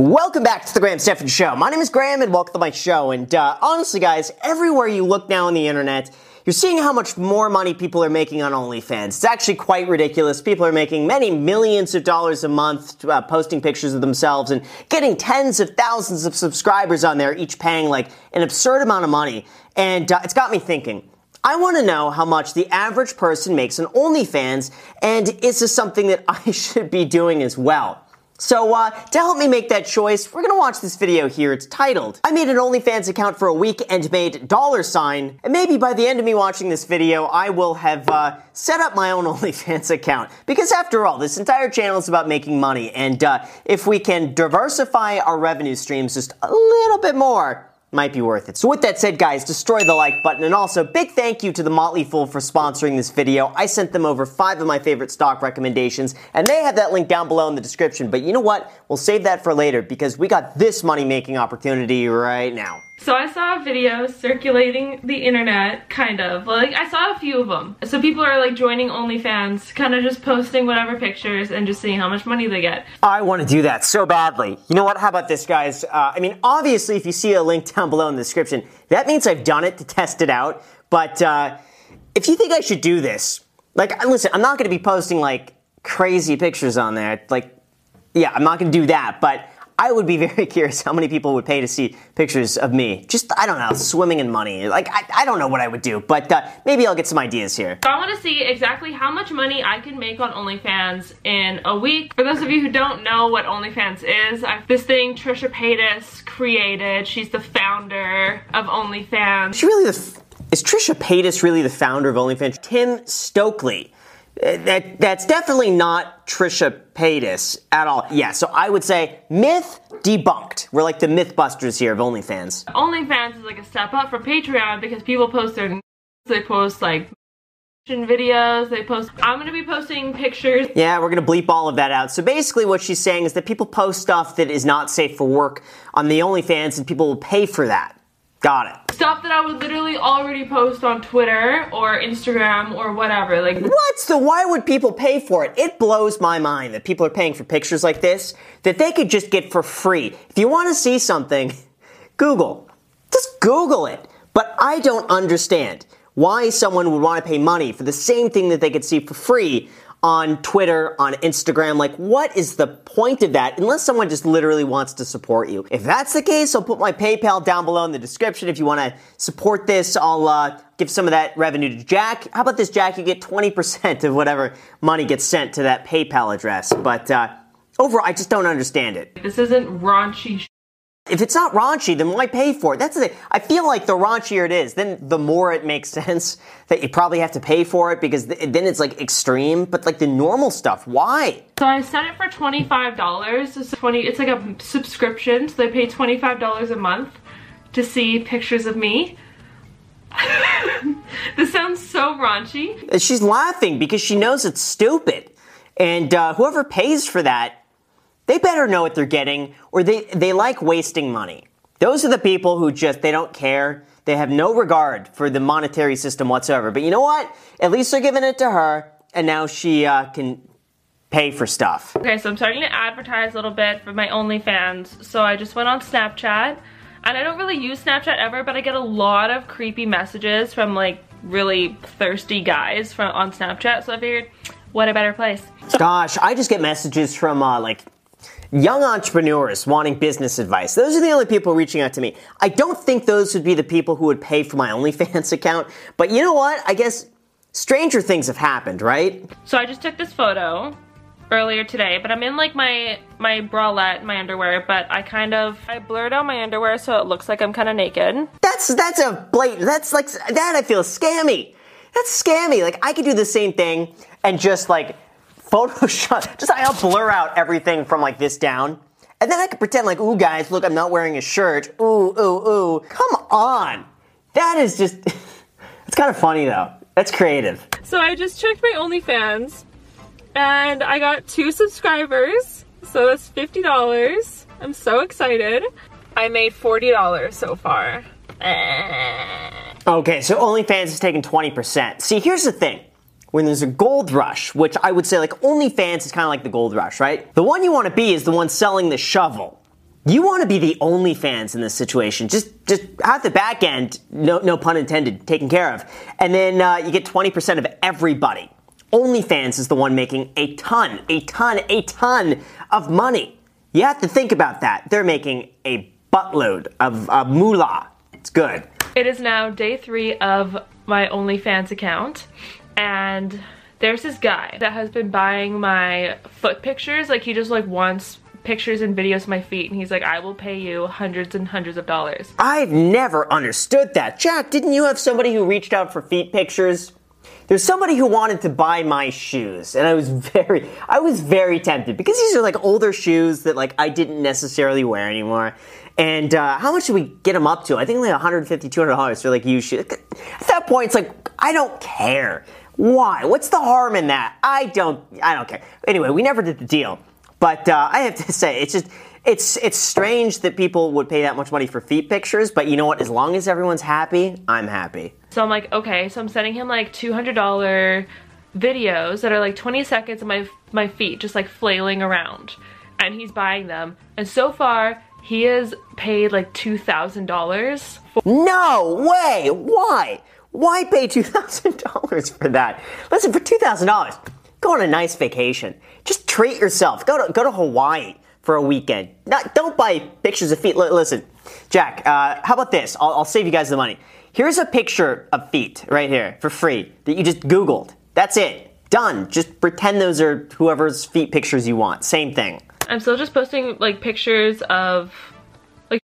Welcome back to the Graham Stephan Show. My name is Graham and welcome to my show. And uh, honestly, guys, everywhere you look now on the internet, you're seeing how much more money people are making on OnlyFans. It's actually quite ridiculous. People are making many millions of dollars a month uh, posting pictures of themselves and getting tens of thousands of subscribers on there, each paying like an absurd amount of money. And uh, it's got me thinking. I want to know how much the average person makes on OnlyFans, and is this something that I should be doing as well? So, uh, to help me make that choice, we're gonna watch this video here. It's titled, I made an OnlyFans account for a week and made dollar sign. And maybe by the end of me watching this video, I will have, uh, set up my own OnlyFans account. Because after all, this entire channel is about making money. And, uh, if we can diversify our revenue streams just a little bit more, might be worth it. So with that said, guys, destroy the like button. And also, big thank you to the Motley Fool for sponsoring this video. I sent them over five of my favorite stock recommendations, and they have that link down below in the description. But you know what? We'll save that for later because we got this money-making opportunity right now. So I saw a video circulating the internet, kind of. Like, I saw a few of them. So people are like joining OnlyFans, kind of just posting whatever pictures and just seeing how much money they get. I want to do that so badly. You know what? How about this, guys? Uh, I mean, obviously, if you see a link down below in the description, that means I've done it to test it out. But uh, if you think I should do this, like, listen, I'm not going to be posting like crazy pictures on there. Like, yeah, I'm not going to do that. But I would be very curious how many people would pay to see pictures of me. Just, I don't know, swimming in money. Like, I, I don't know what I would do, but uh, maybe I'll get some ideas here. So I want to see exactly how much money I can make on OnlyFans in a week. For those of you who don't know what OnlyFans is, I, this thing Trisha Paytas created. She's the founder of OnlyFans. She really the, is Trisha Paytas really the founder of OnlyFans? Tim Stokely that that's definitely not Trisha Paytas at all. Yeah, so I would say myth debunked. We're like the MythBusters here of OnlyFans. OnlyFans is like a step up from Patreon because people post their they post like videos they post i'm to be posting pictures yeah we're to bleep all of that out so basically what she's saying is that people post stuff that is not safe for work on the onlyfans and people will pay for that Got it. Stuff that I would literally already post on Twitter or Instagram or whatever. Like What? So why would people pay for it? It blows my mind that people are paying for pictures like this that they could just get for free. If you want to see something, Google. Just Google it. But I don't understand why someone would want to pay money for the same thing that they could see for free on Twitter, on Instagram. Like, what is the point of that unless someone just literally wants to support you? If that's the case, I'll put my PayPal down below in the description. If you want to support this, I'll uh, give some of that revenue to Jack. How about this, Jack? You get 20% of whatever money gets sent to that PayPal address. But uh, overall, I just don't understand it. This isn't raunchy if it's not raunchy, then why pay for it? That's the thing. I feel like the raunchier it is, then the more it makes sense that you probably have to pay for it because th- then it's like extreme. But like the normal stuff, why? So I set it for twenty five dollars. It's twenty. It's like a subscription, so they pay twenty five dollars a month to see pictures of me. this sounds so raunchy. She's laughing because she knows it's stupid, and uh, whoever pays for that they better know what they're getting or they, they like wasting money. Those are the people who just, they don't care. They have no regard for the monetary system whatsoever. But you know what? At least they're giving it to her and now she uh, can pay for stuff. Okay, so I'm starting to advertise a little bit for my OnlyFans. So I just went on Snapchat and I don't really use Snapchat ever, but I get a lot of creepy messages from like really thirsty guys from on Snapchat. So I figured, what a better place. Gosh, I just get messages from uh, like young entrepreneurs wanting business advice. Those are the only people reaching out to me. I don't think those would be the people who would pay for my OnlyFans account, but you know what? I guess stranger things have happened, right? So I just took this photo earlier today, but I'm in like my my bralette, my underwear, but I kind of I blurred out my underwear so it looks like I'm kind of naked. That's that's a blatant. That's like that I feel scammy. That's scammy. Like I could do the same thing and just like Photoshop, just I'll blur out everything from like this down. And then I could pretend like, ooh guys, look, I'm not wearing a shirt. Ooh, ooh, ooh. Come on. That is just, it's kind of funny though. That's creative. So I just checked my OnlyFans and I got two subscribers. So that's $50. I'm so excited. I made $40 so far. Okay, so OnlyFans is taking 20%. See, here's the thing when there's a gold rush, which I would say like OnlyFans is kind of like the gold rush, right? The one you want to be is the one selling the shovel. You want to be the only fans in this situation. Just, just have the back end, no, no pun intended, taken care of, and then uh, you get 20% of everybody. OnlyFans is the one making a ton, a ton, a ton of money. You have to think about that. They're making a buttload of uh, moolah. It's good. It is now day three of my OnlyFans account, and there's this guy that has been buying my foot pictures. Like he just like wants pictures and videos of my feet, and he's like, I will pay you hundreds and hundreds of dollars. I've never understood that. Jack, didn't you have somebody who reached out for feet pictures? There's somebody who wanted to buy my shoes, and I was very, I was very tempted because these are like older shoes that like I didn't necessarily wear anymore. And uh, how much did we get them up to? I think like 150 $200 for like used shoes. At that point, it's like, I don't care. Why? What's the harm in that? I don't, I don't care. Anyway, we never did the deal. But uh, I have to say, it's just, it's it's strange that people would pay that much money for feet pictures, but you know what? As long as everyone's happy, I'm happy. So I'm like, okay, so I'm sending him like $200 videos that are like 20 seconds of my my feet just like flailing around and he's buying them. And so far, he has paid like $2,000. No way! Why? Why pay $2,000 for that? Listen, for $2,000, go on a nice vacation. Just treat yourself. Go to, go to Hawaii for a weekend. Not, don't buy pictures of feet. L- listen, Jack, uh, how about this? I'll, I'll save you guys the money. Here's a picture of feet right here for free that you just Googled. That's it. Done. Just pretend those are whoever's feet pictures you want. Same thing. I'm still just posting like pictures of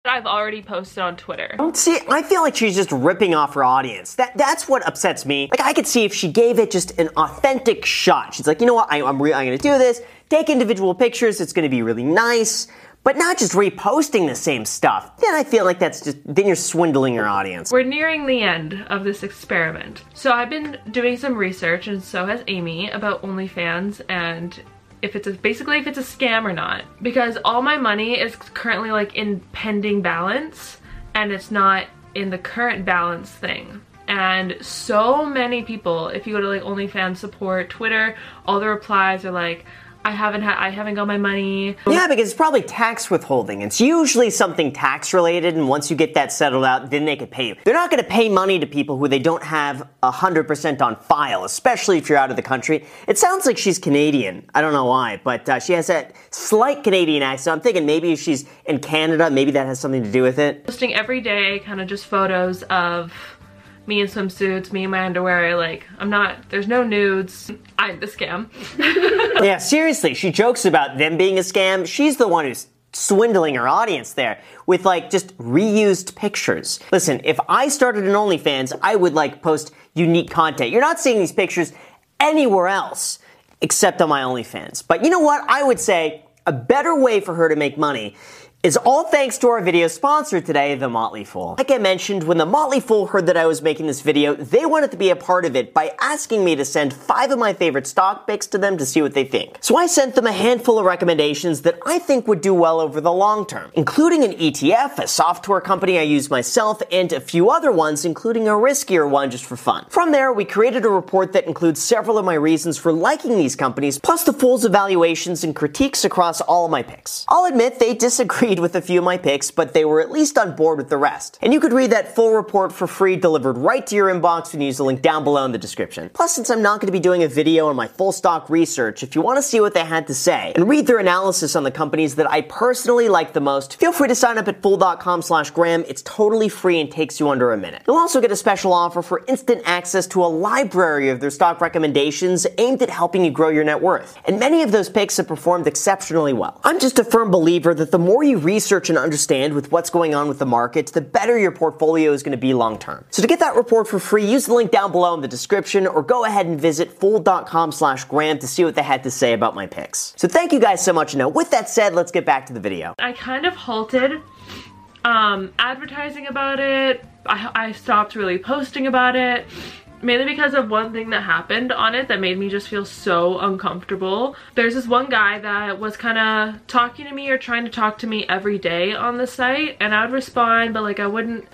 I've already posted on Twitter. See, I feel like she's just ripping off her audience. That that's what upsets me. Like I could see if she gave it just an authentic shot. She's like, you know what? I, am re- I'm going to do this. Take individual pictures. It's going to be really nice, but not just reposting the same stuff. Then I feel like that's just then you're swindling your audience. We're nearing the end of this experiment. So I've been doing some research, and so has Amy, about OnlyFans and if it's a, basically if it's a scam or not. Because all my money is currently like in pending balance and it's not in the current balance thing. And so many people if you go to like OnlyFans support Twitter all the replies are like I haven't had I haven't got my money. Yeah, because it's probably tax withholding. It's usually something tax related, and once you get that settled out, then they could pay you. They're not going to pay money to people who they don't have hundred percent on file, especially if you're out of the country. It sounds like she's Canadian. I don't know why, but uh, she has that slight Canadian accent. I'm thinking maybe if she's in Canada, maybe that has something to do with it. Posting every day, kind of just photos of me in swimsuits, me in my underwear, like, I'm not, there's no nudes. I'm the scam. yeah, seriously, she jokes about them being a scam. She's the one who's swindling her audience there with like just reused pictures. Listen, if I started an OnlyFans, I would like post unique content. You're not seeing these pictures anywhere else except on my OnlyFans. But you know what? I would say a better way for her to make money is all thanks to our video sponsor today, The Motley Fool. Like I mentioned, when The Motley Fool heard that I was making this video, they wanted to be a part of it by asking me to send five of my favorite stock picks to them to see what they think. So I sent them a handful of recommendations that I think would do well over the long term, including an ETF, a software company I use myself, and a few other ones, including a riskier one just for fun. From there, we created a report that includes several of my reasons for liking these companies, plus the Fool's evaluations and critiques across all my picks. I'll admit they disagree agreed with a few of my picks, but they were at least on board with the rest. And you could read that full report for free delivered right to your inbox when you use the link down below in the description. Plus, since I'm not going to be doing a video on my full stock research, if you want to see what they had to say and read their analysis on the companies that I personally like the most, feel free to sign up at fool.com slash Graham. It's totally free and takes you under a minute. You'll also get a special offer for instant access to a library of their stock recommendations aimed at helping you grow your net worth. And many of those picks have performed exceptionally well. I'm just a firm believer that the more you research and understand with what's going on with the market, the better your portfolio is going to be long term. So to get that report for free, use the link down below in the description or go ahead and visit fool.com slash Graham to see what they had to say about my picks. So thank you guys so much. Now, with that said, let's get back to the video. I kind of halted um, advertising about it. I, I stopped really posting about it mainly because of one thing that happened on it that made me just feel so uncomfortable. There's this one guy that was kind of talking to me or trying to talk to me every day on the site and I would respond but like I wouldn't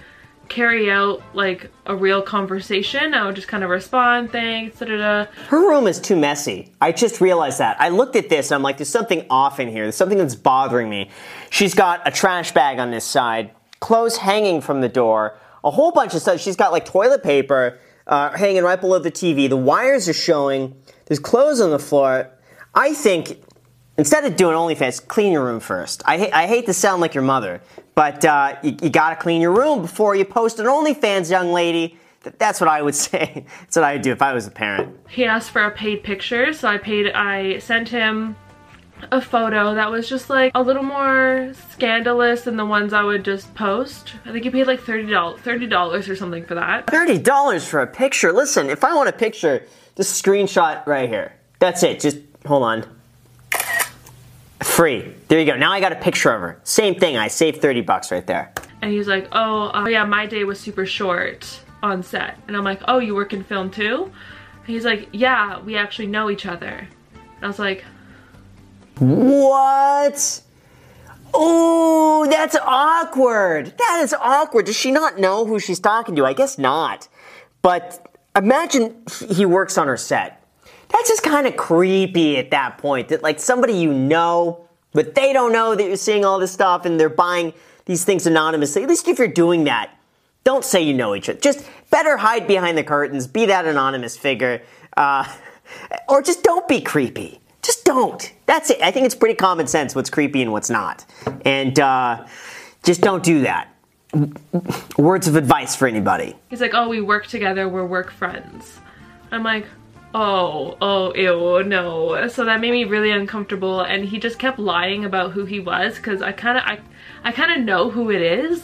carry out like a real conversation. I would just kind of respond, thanks, da da. Her room is too messy. I just realized that. I looked at this, and I'm like, there's something off in here. There's something that's bothering me. She's got a trash bag on this side, clothes hanging from the door, a whole bunch of stuff. She's got like toilet paper uh, hanging right below the TV. The wires are showing. There's clothes on the floor. I think instead of doing OnlyFans, clean your room first. I, ha- I hate to sound like your mother, but uh, you, you gotta clean your room before you post an OnlyFans, young lady. Th- That's what I would say. That's what I would do if I was a parent. He asked for a paid picture, so I paid, I sent him a photo that was just like a little more scandalous than the ones I would just post. I think he paid like $30, $30 or something for that. Thirty dollars for a picture. Listen, if I want a picture, just screenshot right here. That's it. Just hold on. Free. There you go. Now I got a picture of her. Same thing. I saved thirty bucks right there. And he's like, oh, uh, yeah, my day was super short on set. And I'm like, oh, you work in film too? And he's like, yeah, we actually know each other. And I was like, What? Oh, that's awkward. That is awkward. Does she not know who she's talking to? I guess not. But imagine he works on her set. That's just kind of creepy at that point. That like somebody you know, but they don't know that you're seeing all this stuff and they're buying these things anonymously. At least if you're doing that, don't say you know each other. Just better hide behind the curtains, be that anonymous figure, uh, or just don't be creepy. Just don't. That's it. I think it's pretty common sense what's creepy and what's not. And uh, just don't do that. Words of advice for anybody. he's like, oh, we work together, we're work friends. I'm like, oh, oh, ew, no. So that made me really uncomfortable and he just kept lying about who he was because I kind of, I, I kind of know who it is.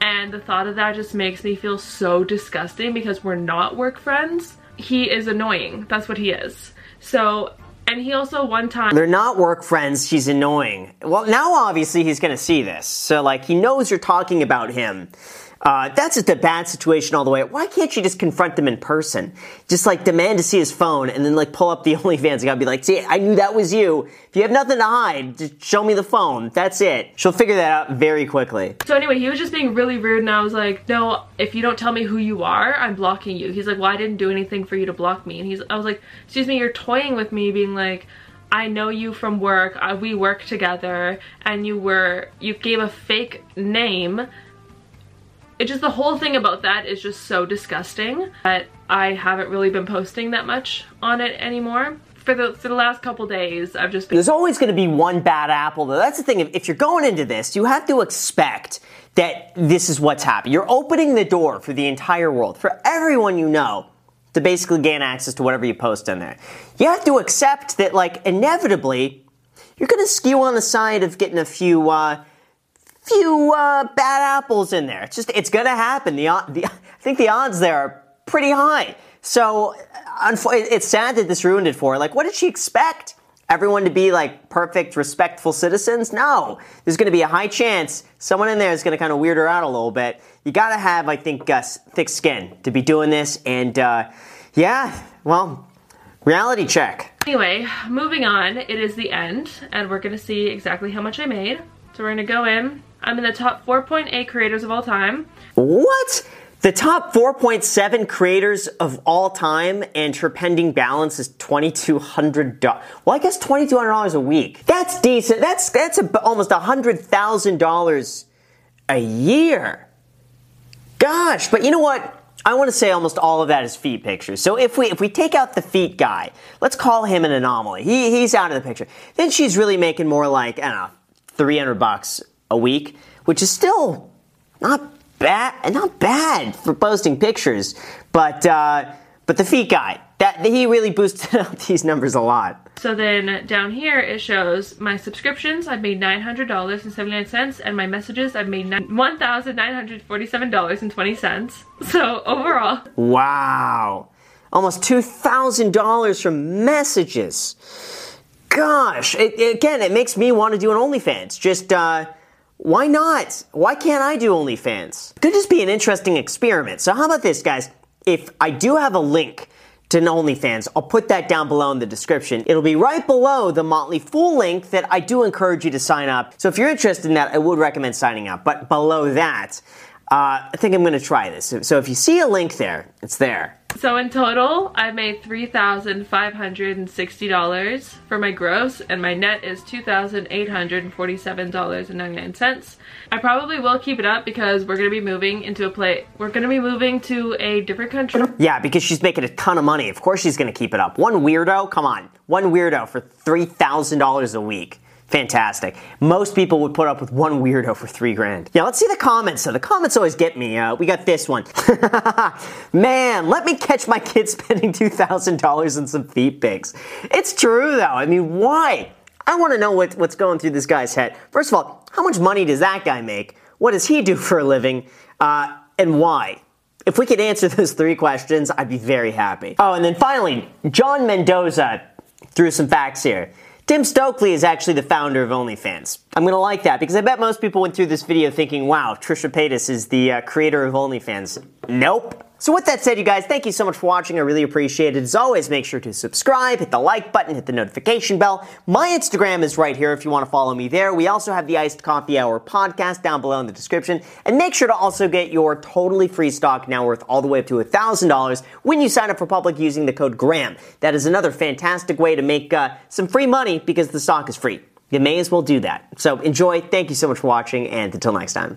And the thought of that just makes me feel so disgusting because we're not work friends. He is annoying. That's what he is. So, and he also one time They're not work friends. She's annoying. Well, now obviously he's to see this. So, like, he knows you're talking about him. Uh, that's just a bad situation all the way. Why can't you just confront them in person? Just like demand to see his phone and then like pull up the OnlyFans. You gotta be like, see, I knew that was you. If you have nothing to hide, just show me the phone. That's it. She'll figure that out very quickly. So anyway, he was just being really rude and I was like, no, if you don't tell me who you are, I'm blocking you. He's like, well, I didn't do anything for you to block me. And he's, I was like, excuse me, you're toying with me being like, I know you from work, we work together, and you were, you gave a fake name. It just, the whole thing about that is just so disgusting that I haven't really been posting that much on it anymore. For the, for the last couple days, I've just been There's always going to be one bad apple, though. That's the thing. If, if you're going into this, you have to expect that this is what's happening. You're opening the door for the entire world, for everyone you know, to basically gain access to whatever you post in there. You have to accept that, like, inevitably, you're going to skew on the side of getting a few, uh, few uh, bad apples in there. It's just, it's going to happen. The, the, I think the odds there are pretty high. So, it's sad that this ruined it for her. Like, what did she expect? Everyone to be like perfect, respectful citizens? No. There's going to be a high chance someone in there is going to kind of weird her out a little bit. You got to have, I think, uh, thick skin to be doing this. And uh, yeah, well, reality check. Anyway, moving on, it is the end, and we're gonna see exactly how much I made. So we're gonna go in. I'm in the top 4.8 creators of all time. What? The top 4.7 creators of all time, and her pending balance is $2,200. Well, I guess $2,200 a week. That's decent. That's that's a, almost $100,000 a year. Gosh, but you know what? I want to say almost all of that is feet pictures. So if we if we take out the feet guy, let's call him an anomaly. He he's out of the picture. Then she's really making more like I don't know, 300 bucks a week, which is still not bad, not bad for posting pictures. But uh, but the feet guy, that he really boosted up these numbers a lot. So then down here it shows my subscriptions, I've made $900.79, and my messages, I've made $1,947.20. So overall, Wow, almost two thousand dollars from messages. Gosh, it- again, it makes me want to do an OnlyFans. Just uh, why not? Why can't I do OnlyFans? Could just be an interesting experiment. So how about this, guys? If I do have a link to an OnlyFans, I'll put that down below in the description. It'll be right below the Motley Fool link that I do encourage you to sign up. So if you're interested in that, I would recommend signing up. But below that, Uh, I think I'm going to try this. So if you see a link there, it's there. So in total, I made $3,560 for my gross and my net is $2,847.99. I probably will keep it up because we're going to be moving into a place, we're going to be moving to a different country. Yeah, because she's making a ton of money. Of course she's going to keep it up. One weirdo, come on. One weirdo for $3,000 a week. Fantastic. Most people would put up with one weirdo for three grand. Yeah, let's see the comments. So the comments always get me. Uh, we got this one. Man, let me catch my kid spending $2,000 on some feet pics. It's true though. I mean, why? I want to know what, what's going through this guy's head. First of all, how much money does that guy make? What does he do for a living? Uh, and why? If we could answer those three questions, I'd be very happy. Oh, and then finally, John Mendoza threw some facts here. Tim Stokely is actually the founder of OnlyFans. I'm gonna like that because I bet most people went through this video thinking, wow, Trisha Paytas is the uh, creator of OnlyFans. Nope. So with that said, you guys, thank you so much for watching. I really appreciate it. As always, make sure to subscribe, hit the like button, hit the notification bell. My Instagram is right here if you want to follow me there. We also have the Iced Coffee Hour podcast down below in the description. And make sure to also get your totally free stock now worth all the way up to $1,000 when you sign up for Public using the code GRAHAM. That is another fantastic way to make uh, some free money because the stock is free. You may as well do that. So enjoy. Thank you so much for watching, and until next time.